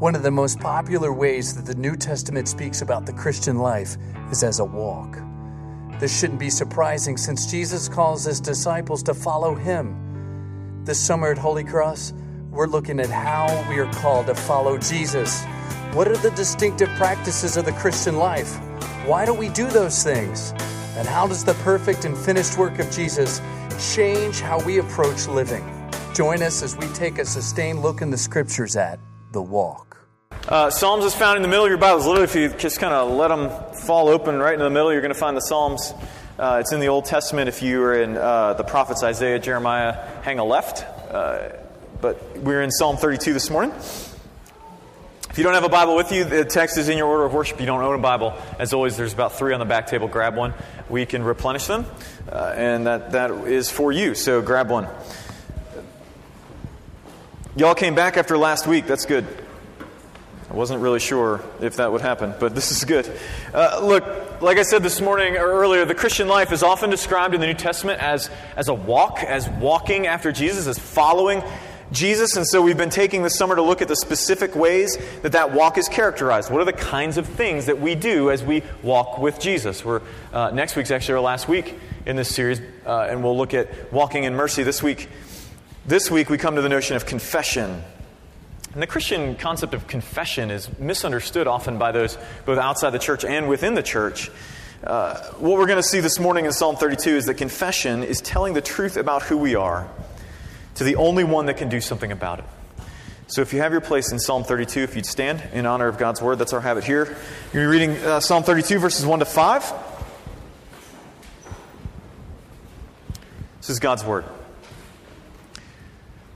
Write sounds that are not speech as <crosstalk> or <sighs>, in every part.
One of the most popular ways that the New Testament speaks about the Christian life is as a walk. This shouldn't be surprising since Jesus calls his disciples to follow him. This summer at Holy Cross, we're looking at how we are called to follow Jesus. What are the distinctive practices of the Christian life? Why do we do those things? And how does the perfect and finished work of Jesus change how we approach living? Join us as we take a sustained look in the scriptures at the walk. Uh, Psalms is found in the middle of your Bibles. Literally, if you just kind of let them fall open right in the middle, you're going to find the Psalms. Uh, it's in the Old Testament. If you are in uh, the prophets Isaiah, Jeremiah, hang a left. Uh, but we're in Psalm 32 this morning. If you don't have a Bible with you, the text is in your order of worship. You don't own a Bible. As always, there's about three on the back table. Grab one. We can replenish them, uh, and that, that is for you. So grab one. Y'all came back after last week. That's good. I wasn't really sure if that would happen, but <laughs> this is good. Uh, look, like I said this morning or earlier, the Christian life is often described in the New Testament as, as a walk, as walking after Jesus, as following Jesus. And so we've been taking this summer to look at the specific ways that that walk is characterized. What are the kinds of things that we do as we walk with Jesus? We're, uh, next week's actually our last week in this series, uh, and we'll look at walking in mercy this week. This week, we come to the notion of confession. And the Christian concept of confession is misunderstood often by those both outside the church and within the church. Uh, what we're going to see this morning in Psalm 32 is that confession is telling the truth about who we are to the only one that can do something about it. So if you have your place in Psalm 32, if you'd stand in honor of God's word, that's our habit here. You're reading uh, Psalm 32, verses 1 to 5. This is God's word.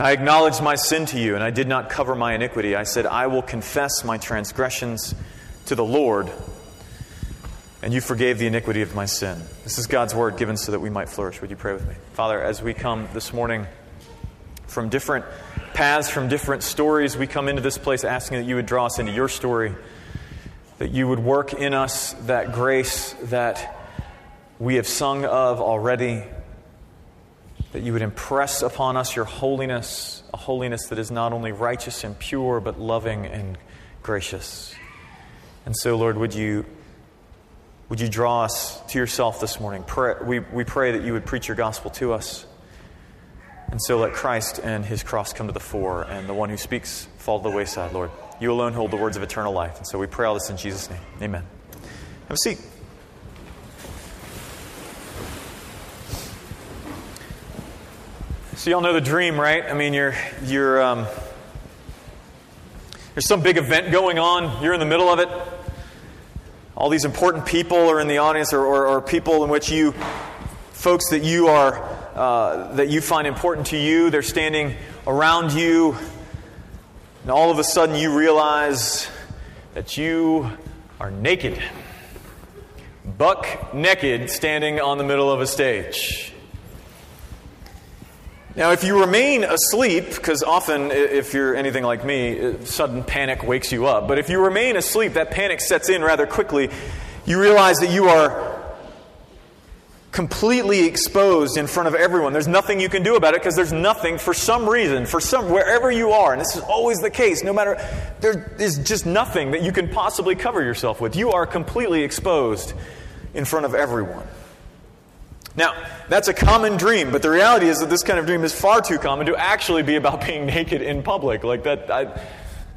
I acknowledged my sin to you, and I did not cover my iniquity. I said, I will confess my transgressions to the Lord, and you forgave the iniquity of my sin. This is God's word given so that we might flourish. Would you pray with me? Father, as we come this morning from different paths, from different stories, we come into this place asking that you would draw us into your story, that you would work in us that grace that we have sung of already that you would impress upon us your holiness, a holiness that is not only righteous and pure, but loving and gracious. And so, Lord, would you, would you draw us to yourself this morning? Pray, we, we pray that you would preach your gospel to us. And so let Christ and his cross come to the fore, and the one who speaks fall to the wayside, Lord. You alone hold the words of eternal life. And so we pray all this in Jesus' name. Amen. Have a seat. So y'all know the dream, right? I mean, you're you're um, there's some big event going on. You're in the middle of it. All these important people are in the audience, or, or, or people in which you, folks that you are uh, that you find important to you, they're standing around you, and all of a sudden you realize that you are naked, buck naked, standing on the middle of a stage. Now, if you remain asleep, because often if you're anything like me, sudden panic wakes you up, but if you remain asleep, that panic sets in rather quickly. You realize that you are completely exposed in front of everyone. There's nothing you can do about it because there's nothing, for some reason, for some, wherever you are, and this is always the case, no matter, there is just nothing that you can possibly cover yourself with. You are completely exposed in front of everyone. Now, that's a common dream, but the reality is that this kind of dream is far too common to actually be about <laughs> being naked in public. Like that, I,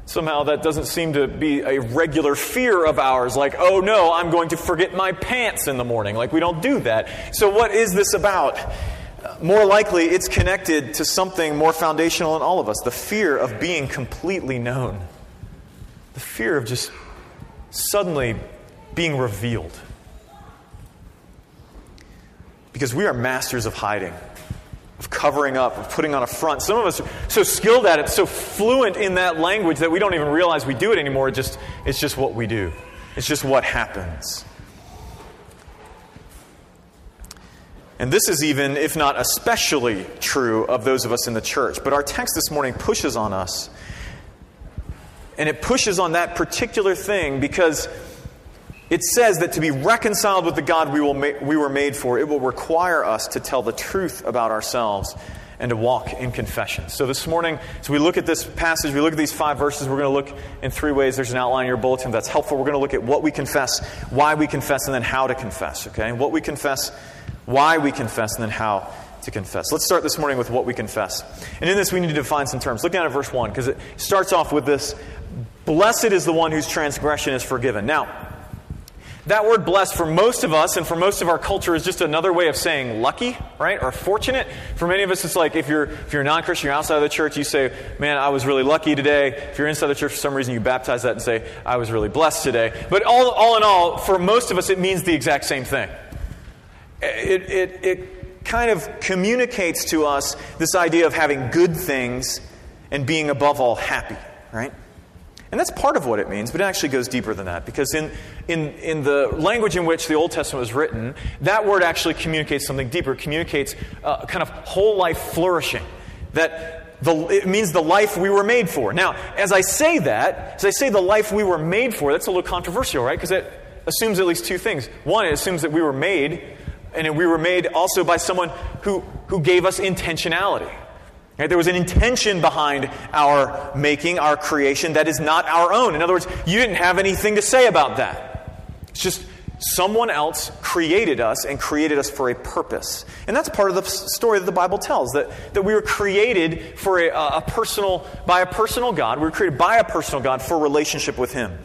somehow that doesn't seem to be a regular fear of ours. Like, oh no, I'm going to forget my pants in the morning. Like, we don't do that. So, what is this about? More likely, it's connected to something more foundational in all of us the fear of being completely known, the fear of just suddenly being revealed because we are masters of hiding, of covering up, of putting on a front. Some of us are so skilled at it, so fluent in that language that we don't even realize we do it anymore. It just, it's just what we do, it's just what happens. And this is even, if not especially, true of those of us in the church. But our text this morning pushes on us. And it pushes on that particular thing because it says that to be reconciled with the God we, will ma- we were made for, it will require us to tell the truth about ourselves and to walk in confession. So this morning, as we look at this passage, we look at these five verses, we're going to look in three ways. There's an outline in your bulletin that's helpful. We're going to look at what we confess, why we confess, and then how to confess, okay? What we confess, why we confess, and then how to confess. Let's start this morning with what we confess. And in this, we need to define some terms. Look down at verse 1, because it starts off with this Blessed is the one whose transgression is forgiven. Now, that word blessed for most of us and for most of our culture is just another way of saying lucky, right? Or fortunate. For many of us, it's like if you're, if you're a non Christian, you're outside of the church, you say, Man, I was really lucky today. If you're inside the church for some reason, you baptize that and say, I was really blessed today. But all, all in all, for most of us, it means the exact same thing. It, it, it kind of communicates to us this idea of having good things and being above all happy, right? And that's part of what it means, but it actually goes deeper than that. Because in, in, in the language in which the Old Testament was written, that word actually communicates something deeper. Communicates uh, kind of whole life flourishing. That the, it means the life we were made for. Now, as I say that, as I say the life we were made for, that's a little controversial, right? Because it assumes at least two things. One, it assumes that we were made, and we were made also by someone who, who gave us intentionality. Right? There was an intention behind our making, our creation, that is not our own. In other words, you didn't have anything to say about that. It's just someone else created us and created us for a purpose. And that's part of the story that the Bible tells that, that we were created for a, a personal, by a personal God. We were created by a personal God for relationship with Him.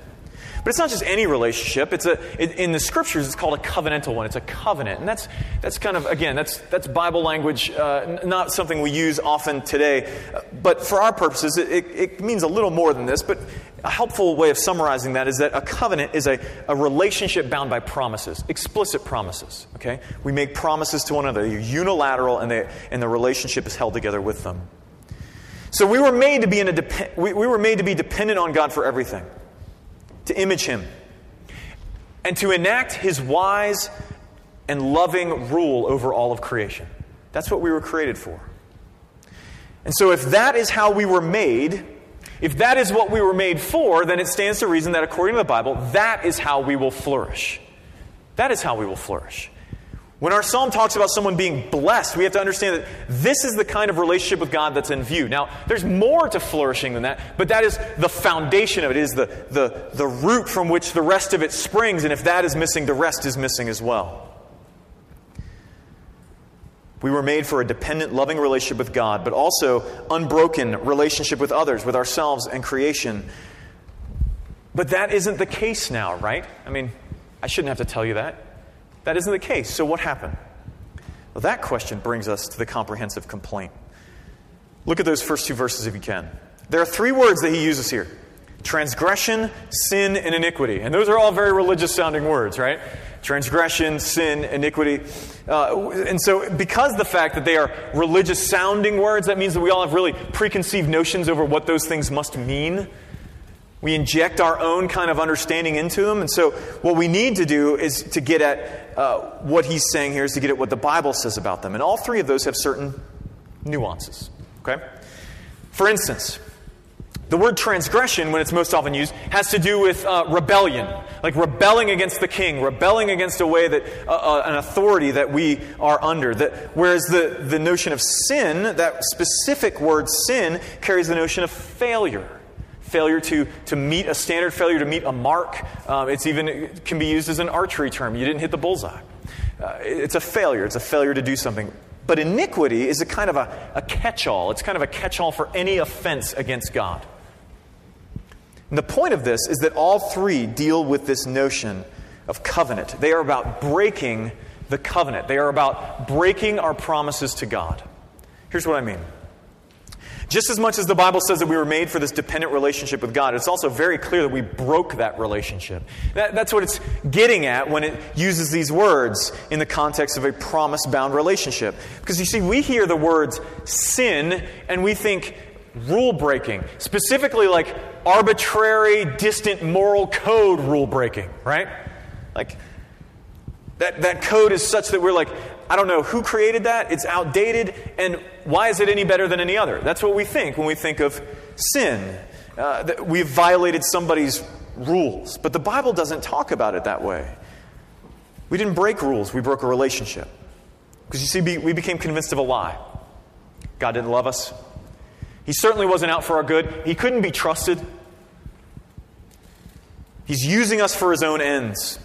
But it's not just any relationship. It's a, it, in the scriptures, it's called a covenantal one. It's a covenant. And that's, that's kind of, again, that's, that's Bible language, uh, not something we use often today. But for our purposes, it, it, it means a little more than this. But a helpful way of summarizing that is that a covenant is a, a relationship bound by promises, explicit promises. Okay? We make promises to one another. They're unilateral, and, they, and the relationship is held together with them. So we were made to be in a dep- we, we were made to be dependent on God for everything to image him, and to enact his wise and loving rule over all of creation. That's what we were created for. And so, if that is how we were made, if that is what we were made for, then it stands to reason that according to the Bible, that is how we will flourish. That is how we will flourish. When our psalm talks about someone being blessed, we have to understand that this is the kind of relationship with God that's in view. Now, there's more to flourishing than that, but that is the foundation of it, it is the, the, the root from which the rest of it springs, and if that is missing, the rest is missing as well. We were made for a dependent, loving relationship with God, but also unbroken relationship with others, with ourselves and creation. But that isn't the case now, right? I mean, I shouldn't have to tell you that. That isn't the case. So what happened? Well, that question brings us to the comprehensive complaint. Look at those first two verses if you can. There are three words that he uses here transgression, sin, and iniquity. And those are all very religious sounding words, right? Transgression, sin, iniquity. Uh, and so, because the fact that they are religious sounding words, that means that we all have really preconceived notions over what those things must mean. We inject our own kind of understanding into them. And so, what we need to do is to get at uh, what he's saying here is to get at what the Bible says about them. And all three of those have certain nuances. Okay? For instance, the word transgression, when it's most often used, has to do with uh, rebellion, like rebelling against the king, rebelling against a way that uh, uh, an authority that we are under. That, whereas the, the notion of sin, that specific word sin, carries the notion of failure failure to, to meet a standard, failure to meet a mark. Um, it's even it can be used as an archery term. You didn't hit the bullseye. Uh, it's a failure. It's a failure to do something. But iniquity is a kind of a, a catch all. It's kind of a catch all for any offense against God. And the point of this is that all three deal with this notion of covenant. They are about breaking the covenant, they are about breaking our promises to God. Here's what I mean. Just as much as the Bible says that we were made for this dependent relationship with God, it's also very clear that we broke that relationship. That, that's what it's getting at when it uses these words in the context of a promise bound relationship. Because you see, we hear the words sin and we think rule breaking, specifically like arbitrary, distant moral code rule breaking, right? Like, That, that code is such that we're like, I don't know who created that, it's outdated, and why is it any better than any other? That's what we think when we think of sin. Uh, that we've violated somebody's rules. But the Bible doesn't talk about it that way. We didn't break rules, we broke a relationship. Because you see, we became convinced of a lie. God didn't love us. He certainly wasn't out for our good. He couldn't be trusted. He's using us for his own ends.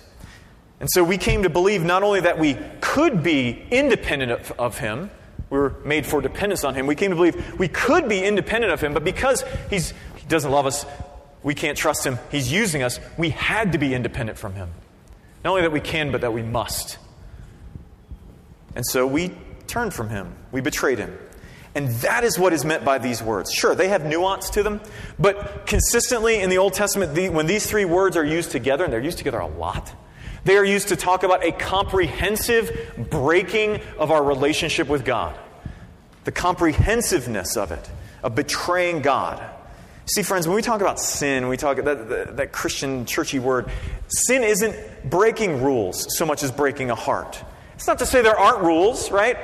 And so we came to believe not only that we could be independent of, of, him, we were made for dependence on him. We came to believe we could be independent of him, but because he doesn't love us, we can't trust him, he's using us, we had to be independent from him. Not only that we can, but that we must. And so we turned from him, we betrayed him. And that is what is meant by these words. Sure, they have nuance to them, but consistently in the Old Testament, the, when these three words are used together, and they're used together a lot, they are used to talk about a comprehensive breaking of our relationship with God. The comprehensiveness of it, of betraying God. See, friends, when we talk about sin, we talk that, that, that Christian churchy word, sin isn't breaking rules so much as breaking a heart. It's not to say there aren't rules, right?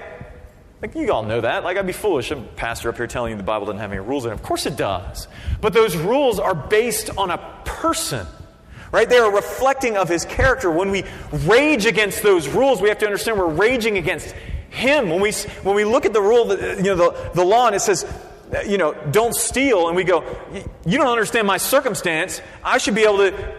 Like, you all know that. Like, I'd be foolish. A pastor up here telling you the Bible doesn't have any rules in it. Of course it does. But those rules are based on a person, right? They are reflecting of his character. When we rage against those rules, we have to understand we're raging against him. When we, when we look at the rule, you know, the, the law, and it says, you know, don't steal, and we go, you don't understand my circumstance. I should be able to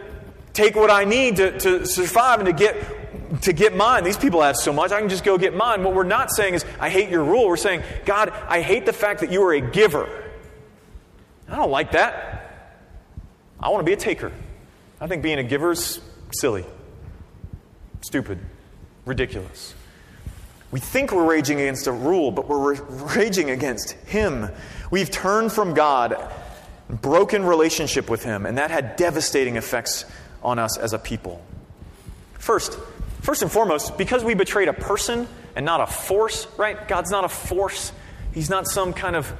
take what I need to, to survive and to get to get mine. These people have so much, I can just go get mine. What we're not saying is, I hate your rule. We're saying, God, I hate the fact that you are a giver. I don't like that. I want to be a taker. I think being a giver is silly, stupid, ridiculous. We think we're raging against a rule, but we're raging against Him. We've turned from God, broken relationship with Him, and that had devastating effects on us as a people. First, First and foremost, because we betrayed a person and not a force, right? God's not a force. He's not some kind of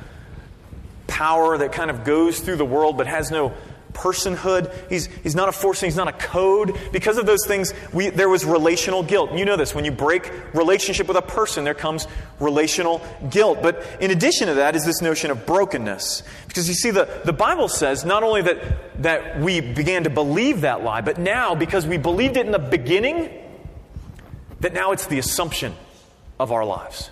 power that kind of goes through the world but has no personhood. He's, he's not a force, he's not a code. Because of those things, we, there was relational guilt. You know this. When you break relationship with a person, there comes relational guilt. But in addition to that is this notion of brokenness. Because you see, the, the Bible says not only that, that we began to believe that lie, but now, because we believed it in the beginning, that now it's the assumption of our lives.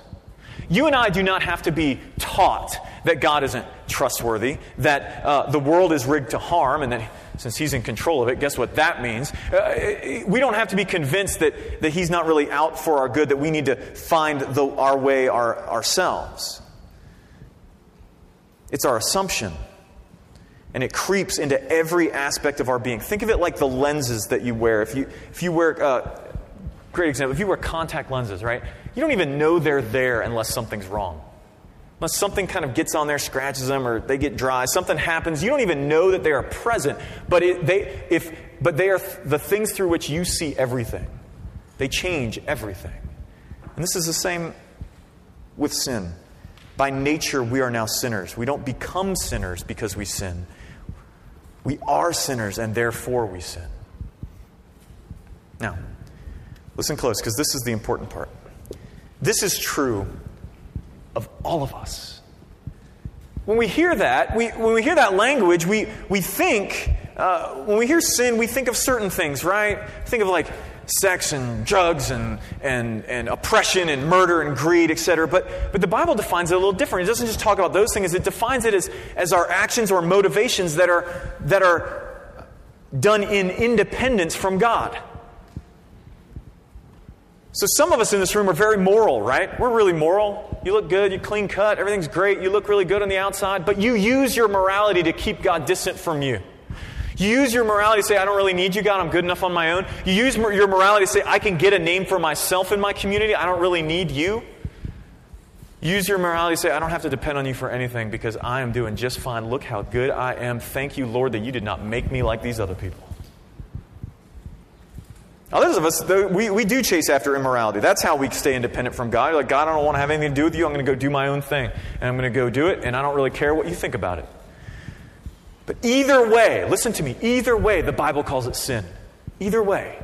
You and I do not have to be taught that God isn't trustworthy, that uh, the world is rigged to harm, and that since He's in control of it, guess what that means? Uh, we don't have to be convinced that, that He's not really out for our good, that we need to find the, our way our, ourselves. It's our assumption. And it creeps into every aspect of our being. Think of it like the lenses that you wear. If you, if you wear uh, Great example. If you wear contact lenses, right? You don't even know they're there unless something's wrong. Unless something kind of gets on there, scratches them, or they get dry, something happens. You don't even know that they are present. But it, they, if, but they are th- the things through which you see everything. They change everything. And this is the same with sin. By nature, we are now sinners. We don't become sinners because we sin. We are sinners, and therefore we sin. Now, Listen close, because this is the important part. This is true of all of us. When we hear that, we, when we hear that language, we, we think, uh, when we hear sin, we think of certain things, right? Think of like sex and drugs and, and, and oppression and murder and greed, etc. But, but the Bible defines it a little different. It doesn't just talk about those things, it defines it as, as our actions or motivations that are, that are done in independence from God. So, some of us in this room are very moral, right? We're really moral. You look good, you clean cut, everything's great, you look really good on the outside, but you use your morality to keep God distant from you. You use your morality to say, I don't really need you, God, I'm good enough on my own. You use your morality to say, I can get a name for myself in my community, I don't really need you. Use your morality to say, I don't have to depend on you for anything because I am doing just fine. Look how good I am. Thank you, Lord, that you did not make me like these other people. Others of us, we, we do chase after immorality. That's how we stay independent from God. Like, God, I don't want to have anything to do with you. I'm going to go do my own thing. And I'm going to go do it, and I don't really care what you think about it. But either way, listen to me, either way, the Bible calls it sin. Either way.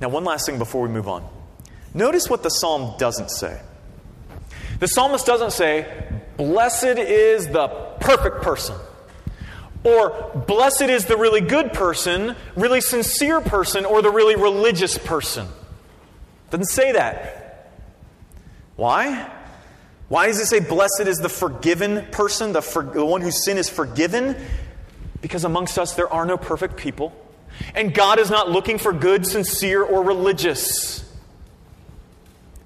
Now, one last thing before we move on. Notice what the psalm doesn't say. The psalmist doesn't say, Blessed is the perfect person. Or, blessed is the really good person, really sincere person, or the really religious person. Doesn't say that. Why? Why does it say, blessed is the forgiven person, the, for, the one whose sin is forgiven? Because amongst us there are no perfect people. And God is not looking for good, sincere, or religious.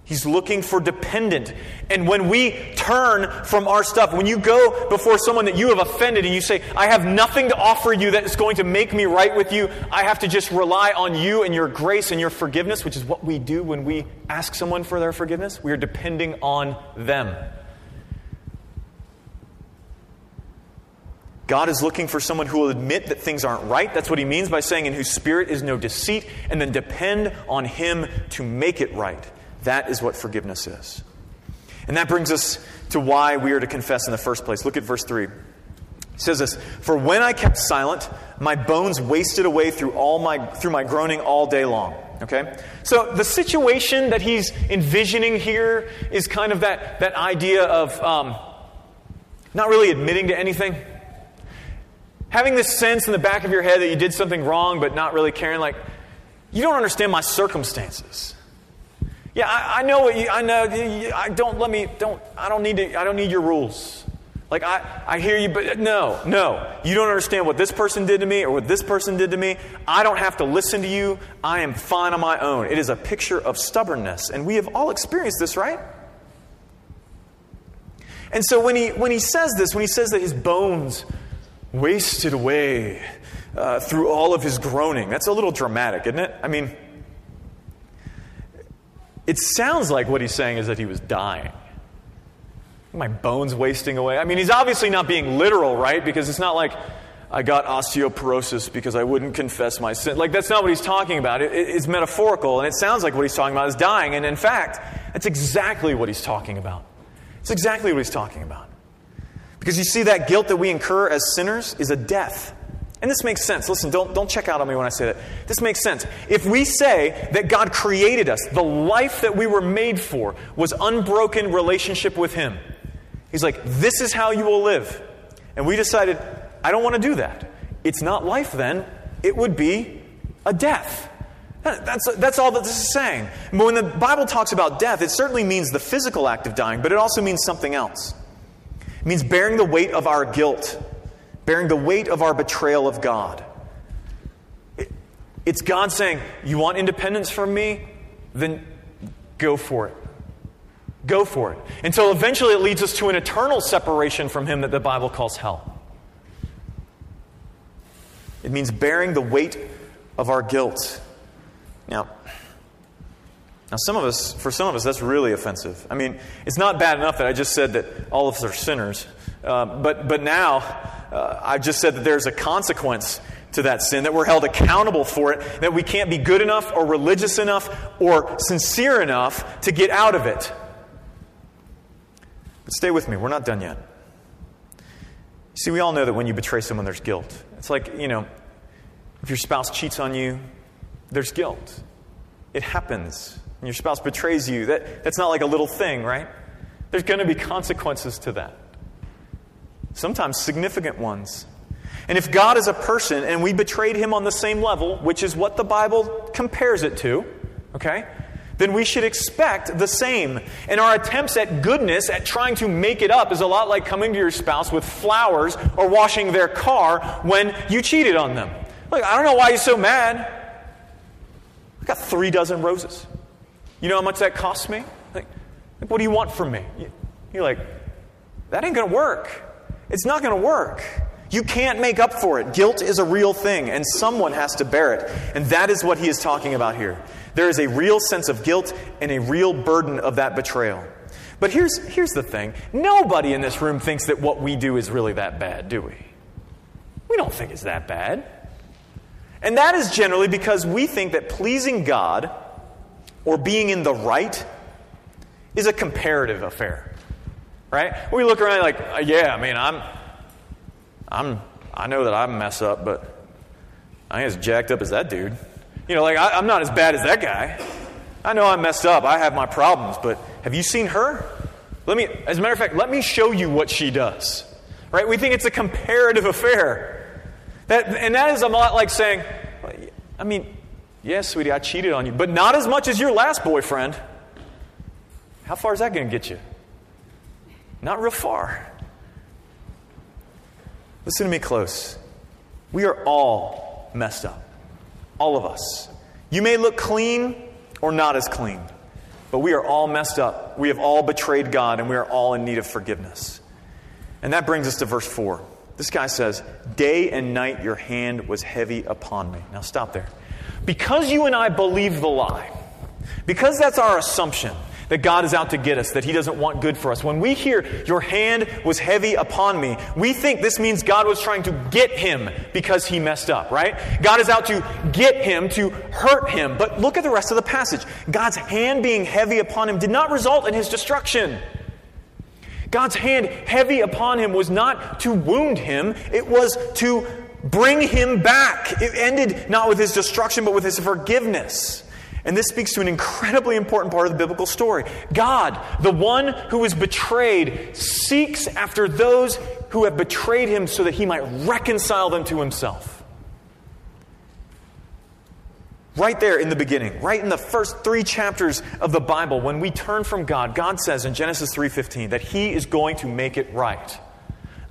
He's looking for dependent. And when we turn from our stuff, when you go before someone that you have offended and you say, I have nothing to offer you that is going to make me right with you, I have to just rely on you and your grace and your forgiveness, which is what we do when we ask someone for their forgiveness. We are depending on them. God is looking for someone who will admit that things aren't right. That's what he means by saying, in whose spirit is no deceit, and then depend on him to make it right. That is what forgiveness is. And that brings us to why we are to confess in the first place. Look at verse 3. It says this For when I kept silent, my bones wasted away through, all my, through my groaning all day long. Okay? So the situation that he's envisioning here is kind of that, that idea of um, not really admitting to anything. Having this sense in the back of your head that you did something wrong, but not really caring, like, you don't understand my circumstances. Yeah, I, I know what you, I know. I don't let me, don't, I don't need to, I don't need your rules. Like, I, I hear you, but no, no. You don't understand what this person did to me or what this person did to me. I don't have to listen to you. I am fine on my own. It is a picture of stubbornness. And we have all experienced this, right? And so when he, when he says this, when he says that his bones wasted away uh, through all of his groaning, that's a little dramatic, isn't it? I mean, it sounds like what he's saying is that he was dying. My bones wasting away. I mean, he's obviously not being literal, right? Because it's not like I got osteoporosis because I wouldn't confess my sin. Like, that's not what he's talking about. It, it, it's metaphorical, and it sounds like what he's talking about is dying. And in fact, that's exactly what he's talking about. It's exactly what he's talking about. Because you see, that guilt that we incur as sinners is a death. And this makes sense. Listen, don't, don't check out on me when I say that. This makes sense. If we say that God created us, the life that we were made for was unbroken relationship with Him, He's like, this is how you will live. And we decided, I don't want to do that. It's not life then, it would be a death. That's, that's all that this is saying. But when the Bible talks about death, it certainly means the physical act of dying, but it also means something else. It means bearing the weight of our guilt bearing the weight of our betrayal of God. It's God saying, You want independence from me? Then go for it. Go for it. Until eventually it leads us to an eternal separation from Him that the Bible calls hell. It means bearing the weight of our guilt. Now, now, some of us, for some of us, that's really offensive. I mean, it's not bad enough that I just said that all of us are sinners, uh, but, but now uh, I've just said that there's a consequence to that sin, that we're held accountable for it, that we can't be good enough or religious enough or sincere enough to get out of it. But stay with me, we're not done yet. See, we all know that when you betray someone, there's guilt. It's like, you know, if your spouse cheats on you, there's guilt. It happens. When your spouse betrays you, that, that's not like a little thing, right? There's going to be consequences to that sometimes significant ones. And if God is a person and we betrayed him on the same level, which is what the Bible compares it to, okay, then we should expect the same. And our attempts at goodness, at trying to make it up, is a lot like coming to your spouse with flowers or washing their car when you cheated on them. Like, I don't know why you're so mad. I got three dozen roses. You know how much that costs me? Like, what do you want from me? You're like, that ain't to work. It's not going to work. You can't make up for it. Guilt is a real thing, and someone has to bear it. And that is what he is talking about here. There is a real sense of guilt and a real burden of that betrayal. But here's, here's the thing nobody in this room thinks that what we do is really that bad, do we? We don't think it's that bad. And that is generally because we think that pleasing God or being in the right is a comparative affair right? We look around like, uh, yeah, I mean, I'm, I'm, I know that I mess up, but I ain't as jacked up as that dude. You know, like, I, am not as bad as that guy. I know I messed up. I have my problems, but have you seen her? Let me, as a matter of fact, let me show you what she does. Right? We think it's a comparative affair. That, and that is a lot like saying, I mean, yes, sweetie, I cheated on you, but not as much as your last boyfriend. How far is that going to get you? Not real far. Listen to me close. We are all messed up. All of us. You may look clean or not as clean, but we are all messed up. We have all betrayed God and we are all in need of forgiveness. And that brings us to verse 4. This guy says, Day and night your hand was heavy upon me. Now stop there. Because you and I believe the lie, because that's our assumption, that God is out to get us, that He doesn't want good for us. When we hear, Your hand was heavy upon me, we think this means God was trying to get him because he messed up, right? God is out to get him, to hurt him. But look at the rest of the passage. God's hand being heavy upon him did not result in his destruction. God's hand heavy upon him was not to wound him, it was to bring him back. It ended not with his destruction, but with his forgiveness. And this speaks to an incredibly important part of the biblical story. God, the one who was betrayed, seeks after those who have betrayed him so that he might reconcile them to himself. Right there in the beginning, right in the first 3 chapters of the Bible, when we turn from God, God says in Genesis 3:15 that he is going to make it right.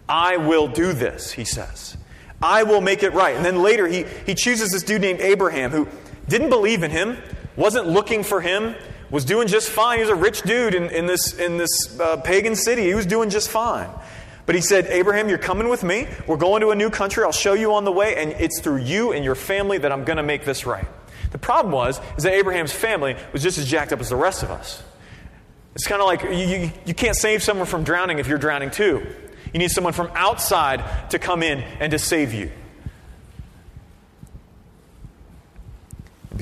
I will do this, he says. I will make it right. And then later he, he chooses this dude named Abraham who didn't believe in him, wasn't looking for him, was doing just fine. He was a rich dude in, in this, in this uh, pagan city. He was doing just fine. But he said, Abraham, you're coming with me. We're going to a new country. I'll show you on the way, and it's through you and your family that I'm going to make this right. The problem was is that Abraham's family was just as jacked up as the rest of us. It's kind of like you, you, you can't save someone from drowning if you're drowning too. You need someone from outside to come in and to save you.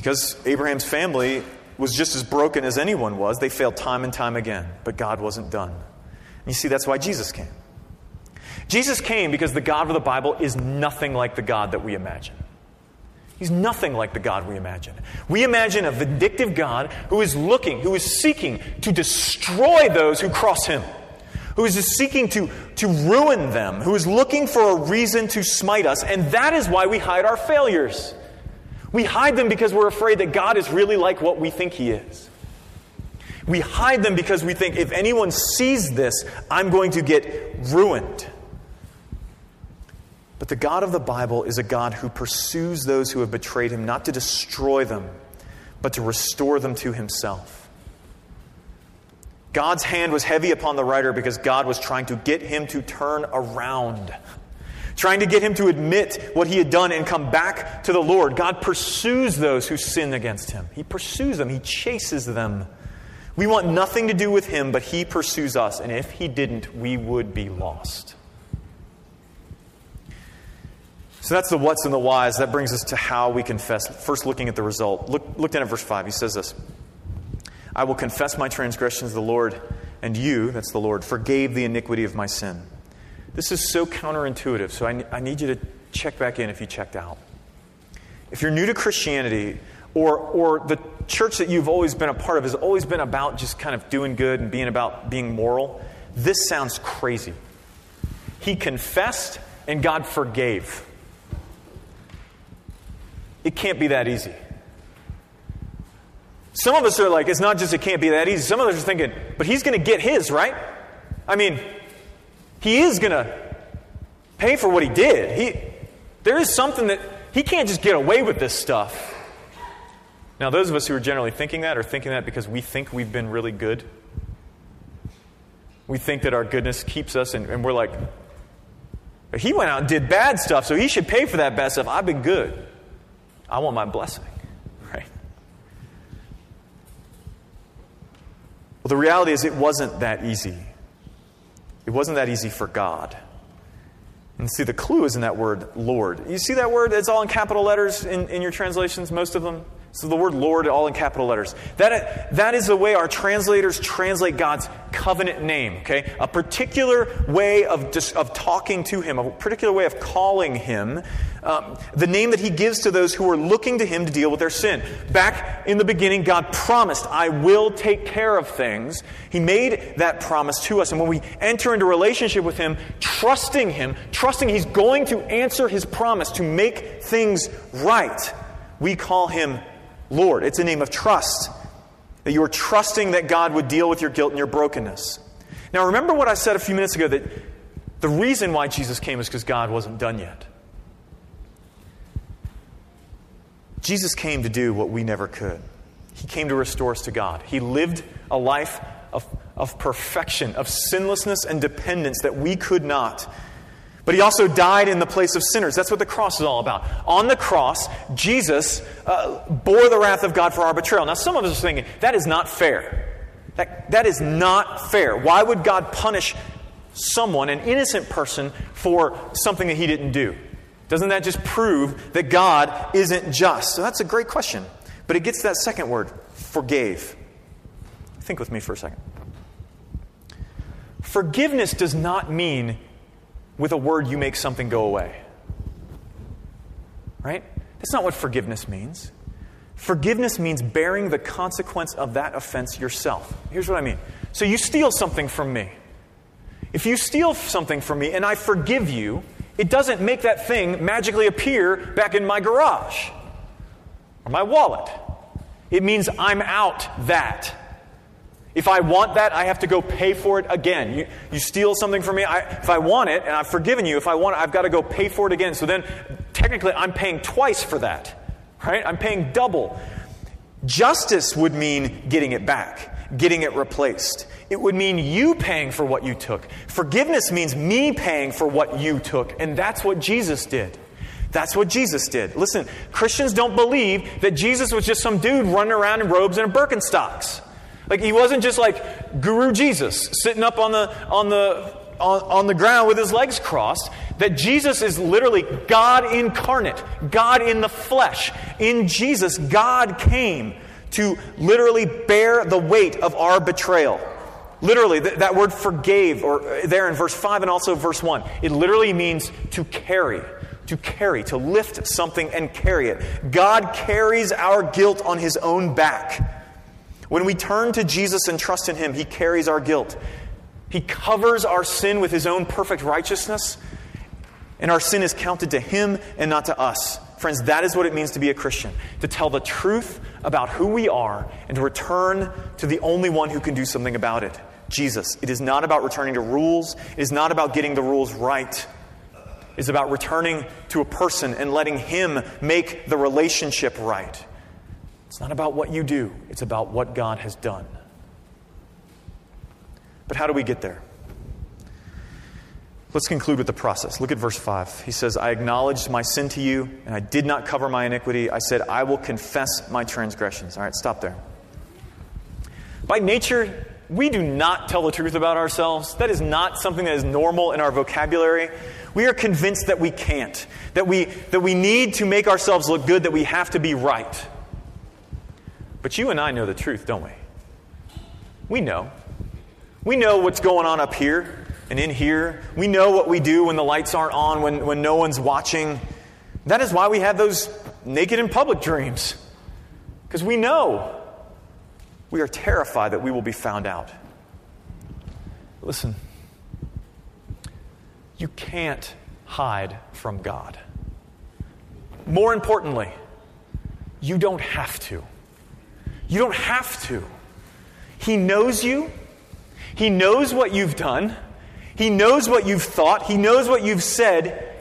Because Abraham's family was just as broken as anyone was, they failed time and time again. But God wasn't done. And you see, that's why Jesus came. Jesus came because the God of the Bible is nothing like the God that we imagine. He's nothing like the God we imagine. We imagine a vindictive God who is looking, who is seeking to destroy those who cross him, who is seeking to, to ruin them, who is looking for a reason to smite us, and that is why we hide our failures. We hide them because we're afraid that God is really like what we think He is. We hide them because we think if anyone sees this, I'm going to get ruined. But the God of the Bible is a God who pursues those who have betrayed him, not to destroy them, but to restore them to himself. God's hand was heavy upon the writer because God was trying to get him to turn around trying to get him to admit what he had done and come back to the Lord. God pursues those who sin against him, He pursues them, He chases them. We want nothing to do with him, but he pursues us, and if he didn't, we would be lost. So that's the what's and the whys. That brings us to how we confess. First, looking at the result. Look, look down at verse 5. He says this I will confess my transgressions to the Lord, and you, that's the Lord, forgave the iniquity of my sin. This is so counterintuitive, so I, I need you to check back in if you checked out. If you're new to Christianity, or, or the church that you've always been a part of has always been about just kind of doing good and being about being moral, this sounds crazy. He confessed and God forgave. It can't be that easy. Some of us are like, it's not just it can't be that easy. Some of us are thinking, but he's going to get his, right? I mean, he is going to pay for what he did. He, there is something that he can't just get away with this stuff. Now, those of us who are generally thinking that are thinking that because we think we've been really good. We think that our goodness keeps us, and, and we're like, he went out and did bad stuff, so he should pay for that bad stuff. I've been good. I want my blessing, <laughs> right? Well, the reality is, it wasn't that easy. It wasn't that easy for God. And see, the clue is in that word, Lord. You see that word? It's all in capital letters in, in your translations, most of them. So the word Lord, all in capital letters. That, that is the way our translators translate God's covenant name, okay? A particular way of, just, of talking to Him, a particular way of calling Him, um, the name that He gives to those who are looking to Him to deal with their sin. Back in the beginning, God promised, I will take care of things. He made that promise to us. And when we enter into relationship with Him, trusting Him, trusting He's going to answer His promise to make things right, we call Him Lord. It's a name of trust. That you are trusting that God would deal with your guilt and your brokenness. Now, remember what I said a few minutes ago that the reason why Jesus came is because God wasn't done yet. Jesus came to do what we never could. He came to restore us to God. He lived a life of, of perfection, of sinlessness and dependence that we could not. But he also died in the place of sinners. That's what the cross is all about. On the cross, Jesus uh, bore the wrath of God for our betrayal. Now, some of us are thinking, that is not fair. That, that is not fair. Why would God punish someone, an innocent person, for something that he didn't do? Doesn't that just prove that God isn't just? So that's a great question. But it gets to that second word, forgave. Think with me for a second. Forgiveness does not mean with a word you make something go away. Right? That's not what forgiveness means. Forgiveness means bearing the consequence of that offense yourself. Here's what I mean. So you steal something from me. If you steal something from me and I forgive you, it doesn't make that thing magically appear back in my garage or my wallet. It means I'm out that. If I want that, I have to go pay for it again. You, you steal something from me, I, if I want it, and I've forgiven you, if I want it, I've got to go pay for it again. So then, technically, I'm paying twice for that, right? I'm paying double. Justice would mean getting it back, getting it replaced. It would mean you paying for what you took. Forgiveness means me paying for what you took, and that's what Jesus did. That's what Jesus did. Listen, Christians don't believe that Jesus was just some dude running around in robes and Birkenstocks. Like he wasn't just like Guru Jesus sitting up on the on the on, on, the ground with his legs crossed. That Jesus is literally God incarnate, God in the flesh. In Jesus, God came to literally bear the weight of our betrayal. Literally, th- that word forgave, or uh, there in verse 5 and also verse 1, it literally means to carry. To carry, to lift something and carry it. God carries our guilt on his own back. When we turn to Jesus and trust in Him, He carries our guilt. He covers our sin with His own perfect righteousness, and our sin is counted to Him and not to us. Friends, that is what it means to be a Christian to tell the truth about who we are and to return to the only one who can do something about it Jesus. It is not about returning to rules, it is not about getting the rules right. It is about returning to a person and letting Him make the relationship right. It's not about what you do, it's about what God has done. But how do we get there? Let's conclude with the process. Look at verse 5. He says, I acknowledged my sin to you, and I did not cover my iniquity. I said, I will confess my transgressions. All right, stop there. By nature, we do not tell the truth about ourselves. That is not something that is normal in our vocabulary. We are convinced that we can't, that we, that we need to make ourselves look good, that we have to be right. But you and I know the truth, don't we? We know. We know what's going on up here and in here. We know what we do when the lights aren't on, when, when no one's watching. That is why we have those naked in public dreams. Because we know. We are terrified that we will be found out. Listen, you can't hide from God. More importantly, you don't have to. You don't have to. He knows you, He knows what you've done, He knows what you've thought, He knows what you've said,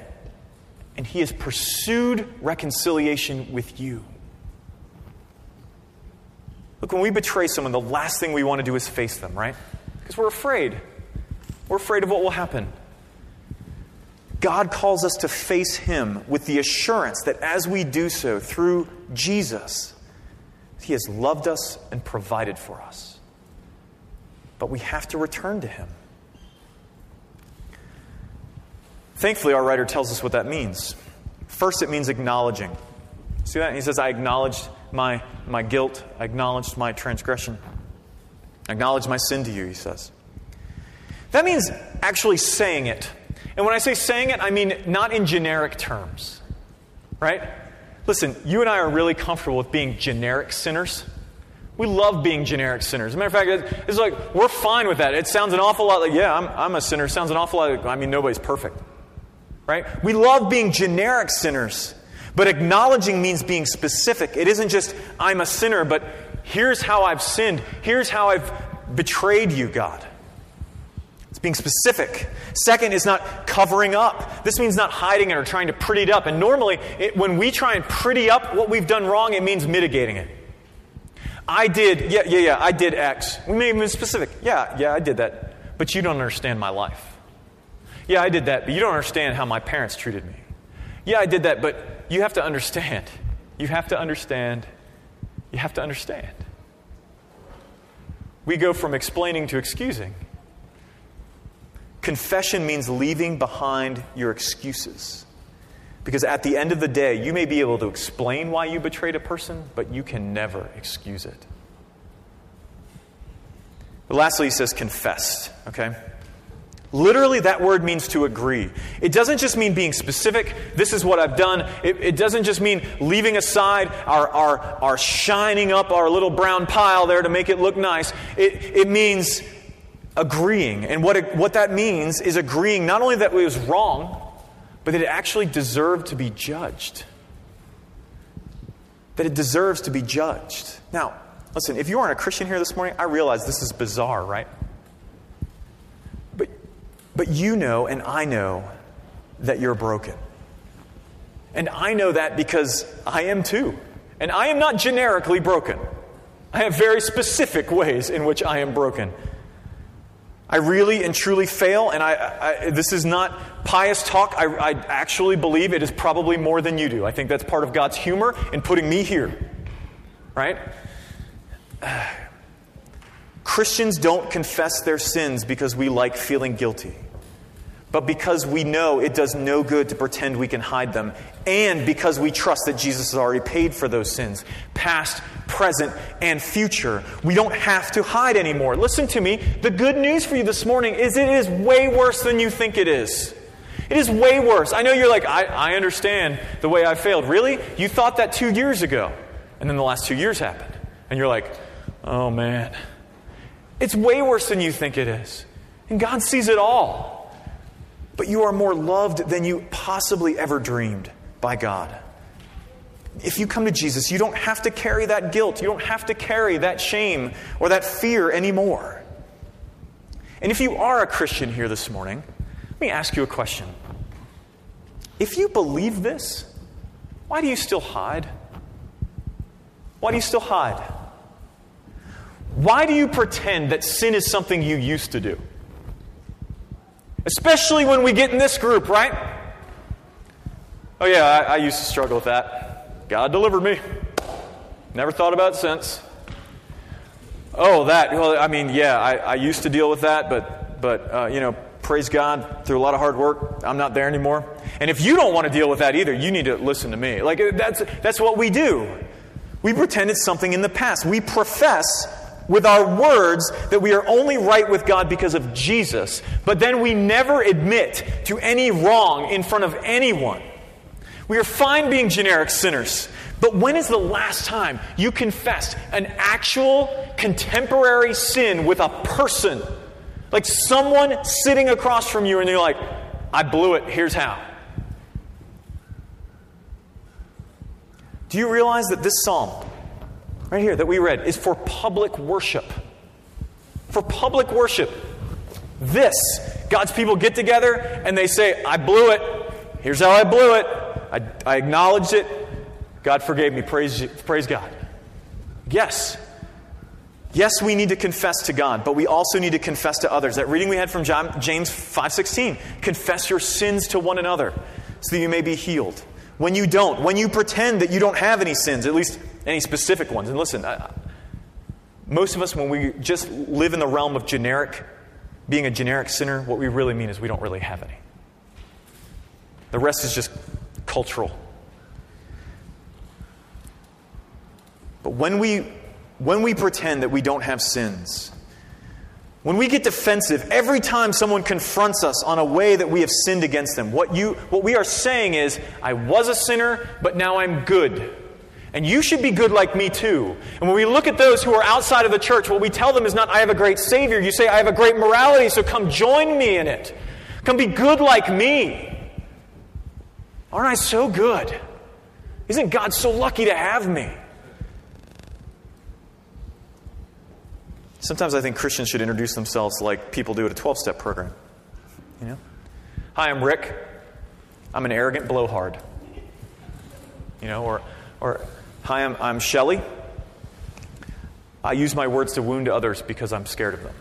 and He has pursued reconciliation with you. Look, when we betray someone, the last thing we want to do is face them, right? Because we're afraid. We're afraid of what will happen. God calls us to face Him with the assurance that as we do so through Jesus, he has loved us and provided for us. But we have to return to Him. Thankfully, our writer tells us what that means. First, it means acknowledging. See that? He says, I acknowledged my, my guilt. I acknowledged my transgression. I acknowledge my sin to you, he says. That means actually saying it. And when I say saying it, I mean not in generic terms, right? Listen, you and I are really comfortable with being generic sinners. We love being generic sinners. As a matter of fact, it's like we're fine with that. It sounds an awful lot like, yeah, I'm, I'm a sinner. It sounds an awful lot like, I mean, nobody's perfect. Right? We love being generic sinners. But acknowledging means being specific. It isn't just, I'm a sinner, but here's how I've sinned. Here's how I've betrayed you, God. Being specific. Second is not covering up. This means not hiding it or trying to pretty it up. And normally, it, when we try and pretty up what we've done wrong, it means mitigating it. I did, yeah, yeah, yeah, I did X. We may even be specific. Yeah, yeah, I did that. But you don't understand my life. Yeah, I did that, but you don't understand how my parents treated me. Yeah, I did that, but you have to understand. You have to understand. You have to understand. We go from explaining to excusing. Confession means leaving behind your excuses. Because at the end of the day, you may be able to explain why you betrayed a person, but you can never excuse it. But lastly, he says confessed, okay? Literally, that word means to agree. It doesn't just mean being specific, this is what I've done. It, it, doesn't just mean leaving aside our, our, our shining up our little brown pile there to make it look nice. It, it means agreeing. And what, it, what that means is agreeing not only that it was wrong, but that it actually deserved to be judged. That it deserves to be judged. Now, listen, if you aren't a Christian here this morning, I realize this is bizarre, right? But you know, and I know, that you're broken. And I know that because I am too. And I am not generically broken. I have very specific ways in which I am broken. I really and truly fail, and I, I this is not pious talk. I, I actually believe it is probably more than you do. I think that's part of God's humor in putting me here. Right? <sighs> Christians don't confess their sins because we like feeling guilty, but because we know it does no good to pretend we can hide them, and because we trust that Jesus has already paid for those sins, past, present, and future. We don't have to hide anymore. Listen to me. The good news for you this morning is it is way worse than you think it is. It is way worse. I know you're like, I, I understand the way I failed. Really? You thought that two years ago, and then the last two years happened. And you're like, oh man. It's way worse than you think it is. And God sees it all. But you are more loved than you possibly ever dreamed by God. If you come to Jesus, you don't have to carry that guilt. You don't have to carry that shame or that fear anymore. And if you are a Christian here this morning, let me ask you a question. If you believe this, why do you still hide? Why do you still hide? Why do you pretend that sin is something you used to do? Especially when we get in this group, right? Oh, yeah, I, I used to struggle with that. God delivered me. Never thought about it since. Oh, that. Well, I mean, yeah, I, I used to deal with that, but, but uh, you know, praise God, through a lot of hard work, I'm not there anymore. And if you don't want to deal with that either, you need to listen to me. Like, that's, that's what we do. We pretend it's something in the past. We profess with our words that we are only right with God because of Jesus, but then we never admit to any wrong in front of anyone. We are fine being generic sinners, but when is the last time you confessed an actual contemporary sin with a person? Like someone sitting across from you and you're like, I blew it, here's how. Do you realize that this psalm right here that we read, is for public worship. For public worship. This, God's people get together and they say, I blew it. Here's how I blew it. I, I acknowledged it. God forgave me. Praise, praise God. Yes. Yes, we need to confess to God, but we also need to confess to others. That reading we had from John, James 5:16, confess your sins to one another so that you may be healed. When you don't, when you pretend that you don't have any sins, at least any specific ones. And listen, I, most of us, when we just live in the realm of generic, being a generic sinner, what we really mean is we don't really have any. The rest is just cultural. But when we, when we pretend that we don't have sins, when we get defensive every time someone confronts us on a way that we have sinned against them, what, you, what we are saying is, I was a sinner, but now I'm good. And you should be good like me too. And when we look at those who are outside of the church, what we tell them is not, I have a great Savior. You say, I have a great morality, so come join me in it. Come be good like me. Aren't I so good? Isn't God so lucky to have me? Sometimes I think Christians should introduce themselves like people do at a 12 step program. You know? Hi, I'm Rick. I'm an arrogant blowhard. You know, or, or hi, I'm, I'm Shelly. I use my words to wound others because I'm scared of them.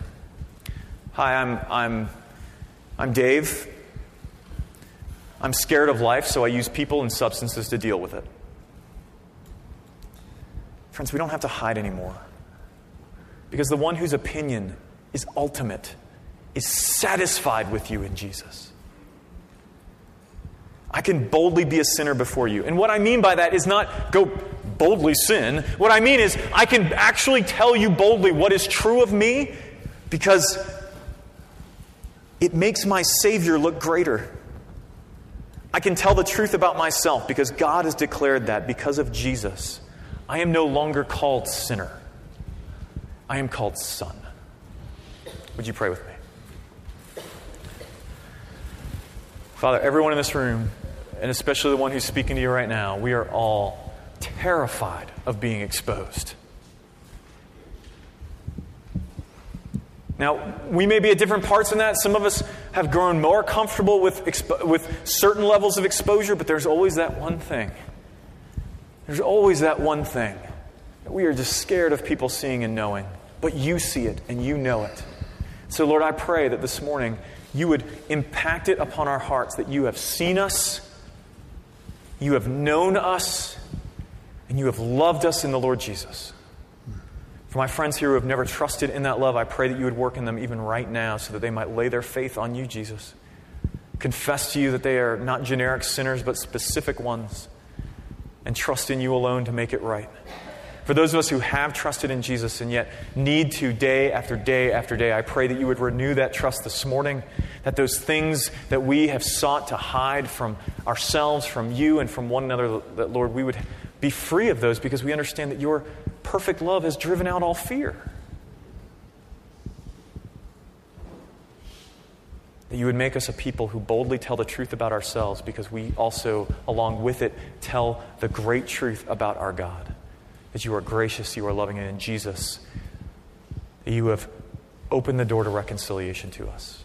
Hi, I'm, I'm, I'm Dave. I'm scared of life, so I use people and substances to deal with it. Friends, we don't have to hide anymore. Because the one whose opinion is ultimate is satisfied with you in Jesus. I can boldly be a sinner before you. And what I mean by that is not go boldly sin. What I mean is I can actually tell you boldly what is true of me because it makes my Savior look greater. I can tell the truth about myself because God has declared that because of Jesus. I am no longer called sinner. I am called son. Would you pray with me? Father, everyone in this room, and especially the one who's speaking to you right now, we are all terrified of being exposed. Now, we may be at different parts in that. Some of us have grown more comfortable with, expo- with certain levels of exposure, but there's always that one thing. There's always that one thing that we are just scared of people seeing and knowing but you see it and you know it. So, Lord, I pray that this morning you would impact it upon our hearts that you have seen us, you have known us, and you have loved us in the Lord Jesus. For my friends here who have never trusted in that love, I pray that you would work in them even right now so that they might lay their faith on you, Jesus. Confess to you that they are not generic sinners, but specific ones, and trust in you alone to make it right. For those of us who have trusted in Jesus and yet need to day after day after day, I pray that you would renew that trust this morning, that those things that we have sought to hide from ourselves, from you, and from one another, that, Lord, we would be free of those because we understand that your perfect love has driven out all fear. That you would make us a people who boldly tell the truth about ourselves because we also, along with it, tell the great truth about our God that you are gracious, you are loving, and in Jesus, you have opened the door to reconciliation to us.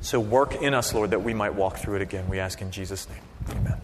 So work in us, Lord, that we might walk through it again. We ask in Jesus' name. Amen.